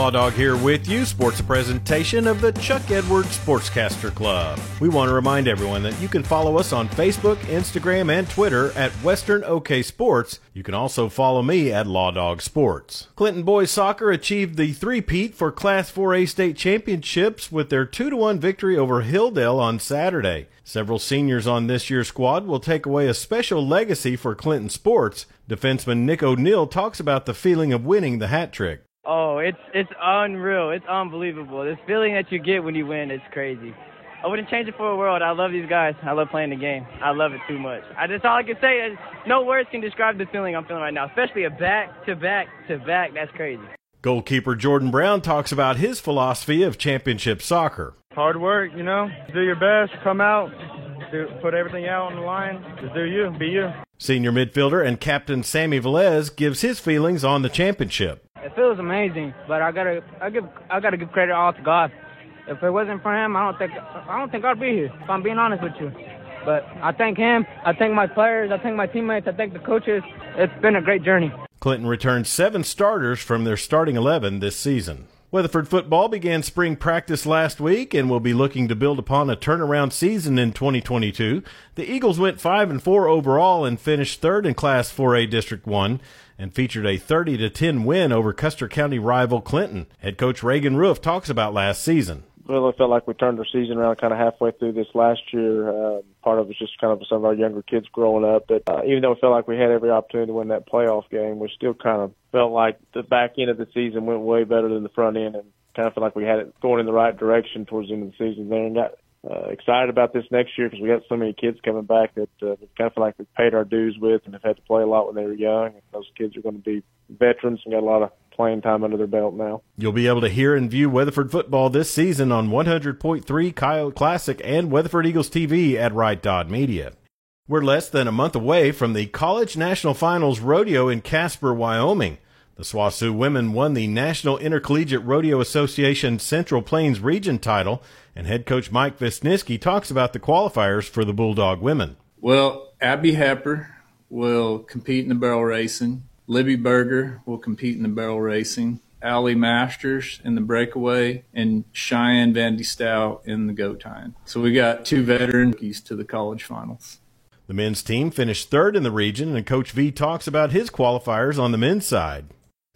Law Dog here with you. Sports presentation of the Chuck Edwards Sportscaster Club. We want to remind everyone that you can follow us on Facebook, Instagram, and Twitter at Western OK Sports. You can also follow me at Law Dog Sports. Clinton Boys Soccer achieved the three-peat for Class 4A state championships with their 2-1 victory over Hilldale on Saturday. Several seniors on this year's squad will take away a special legacy for Clinton sports. Defenseman Nick O'Neill talks about the feeling of winning the hat trick. Oh, it's it's unreal. It's unbelievable. This feeling that you get when you win is crazy. I wouldn't change it for a world. I love these guys. I love playing the game. I love it too much. I just all I can say is no words can describe the feeling I'm feeling right now, especially a back to back to back. That's crazy. Goalkeeper Jordan Brown talks about his philosophy of championship soccer. Hard work, you know. Do your best. Come out. Do, put everything out on the line. Just do you. Be you. Senior midfielder and captain Sammy Velez gives his feelings on the championship. It feels amazing, but I gotta, I give, I gotta give credit all to God. If it wasn't for Him, I don't think, I don't think I'd be here. If I'm being honest with you. But I thank Him. I thank my players. I thank my teammates. I thank the coaches. It's been a great journey. Clinton returned seven starters from their starting 11 this season. Weatherford football began spring practice last week and will be looking to build upon a turnaround season in 2022. The Eagles went 5 and 4 overall and finished third in Class 4A District 1 and featured a 30 to 10 win over Custer County rival Clinton. Head coach Reagan Roof talks about last season. Well, I felt like we turned our season around kind of halfway through this last year. Uh, part of it was just kind of some of our younger kids growing up. But uh, even though we felt like we had every opportunity to win that playoff game, we still kind of felt like the back end of the season went way better than the front end, and kind of felt like we had it going in the right direction towards the end of the season there, and got uh, excited about this next year because we got so many kids coming back that uh, we kind of feel like we've paid our dues with and have had to play a lot when they were young. And those kids are going to be veterans and got a lot of playing time under their belt now. You'll be able to hear and view Weatherford football this season on 100.3 Coyote Classic and Weatherford Eagles TV at Right Dot Media. We're less than a month away from the College National Finals Rodeo in Casper, Wyoming. The SWOSU women won the National Intercollegiate Rodeo Association Central Plains Region title, and head coach Mike Wisniewski talks about the qualifiers for the Bulldog women. Well, Abby Hepper will compete in the barrel racing. Libby Berger will compete in the barrel racing. Allie Masters in the breakaway, and Cheyenne Vandy Stow in the goat tying. So we got two veteran rookies to the college finals. The men's team finished third in the region, and Coach V talks about his qualifiers on the men's side.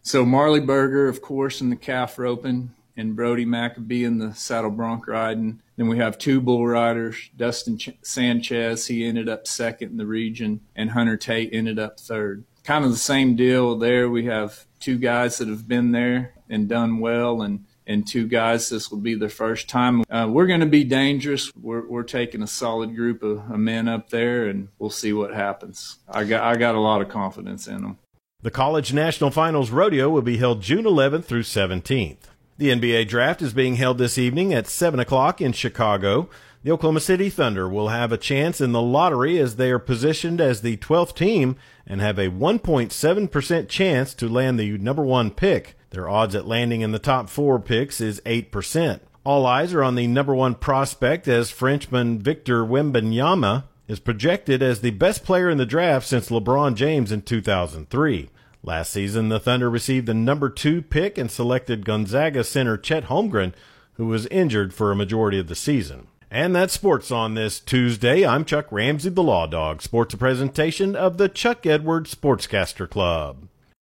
So Marley Berger, of course, in the calf roping, and Brody Maccabee in the saddle bronc riding. Then we have two bull riders, Dustin Ch- Sanchez, he ended up second in the region, and Hunter Tate ended up third kind of the same deal there. We have two guys that have been there and done well, and and two guys this will be their first time. Uh, we're going to be dangerous. We're we're taking a solid group of, of men up there, and we'll see what happens. I got I got a lot of confidence in them. The College National Finals Rodeo will be held June 11th through 17th. The NBA Draft is being held this evening at 7 o'clock in Chicago. The Oklahoma City Thunder will have a chance in the lottery as they are positioned as the 12th team and have a 1.7% chance to land the number one pick. Their odds at landing in the top four picks is 8%. All eyes are on the number one prospect as Frenchman Victor Wembanyama is projected as the best player in the draft since LeBron James in 2003. Last season, the Thunder received the number two pick and selected Gonzaga center Chet Holmgren, who was injured for a majority of the season. And that's sports on this Tuesday. I'm Chuck Ramsey, the Law Dog. Sports a presentation of the Chuck Edwards Sportscaster Club.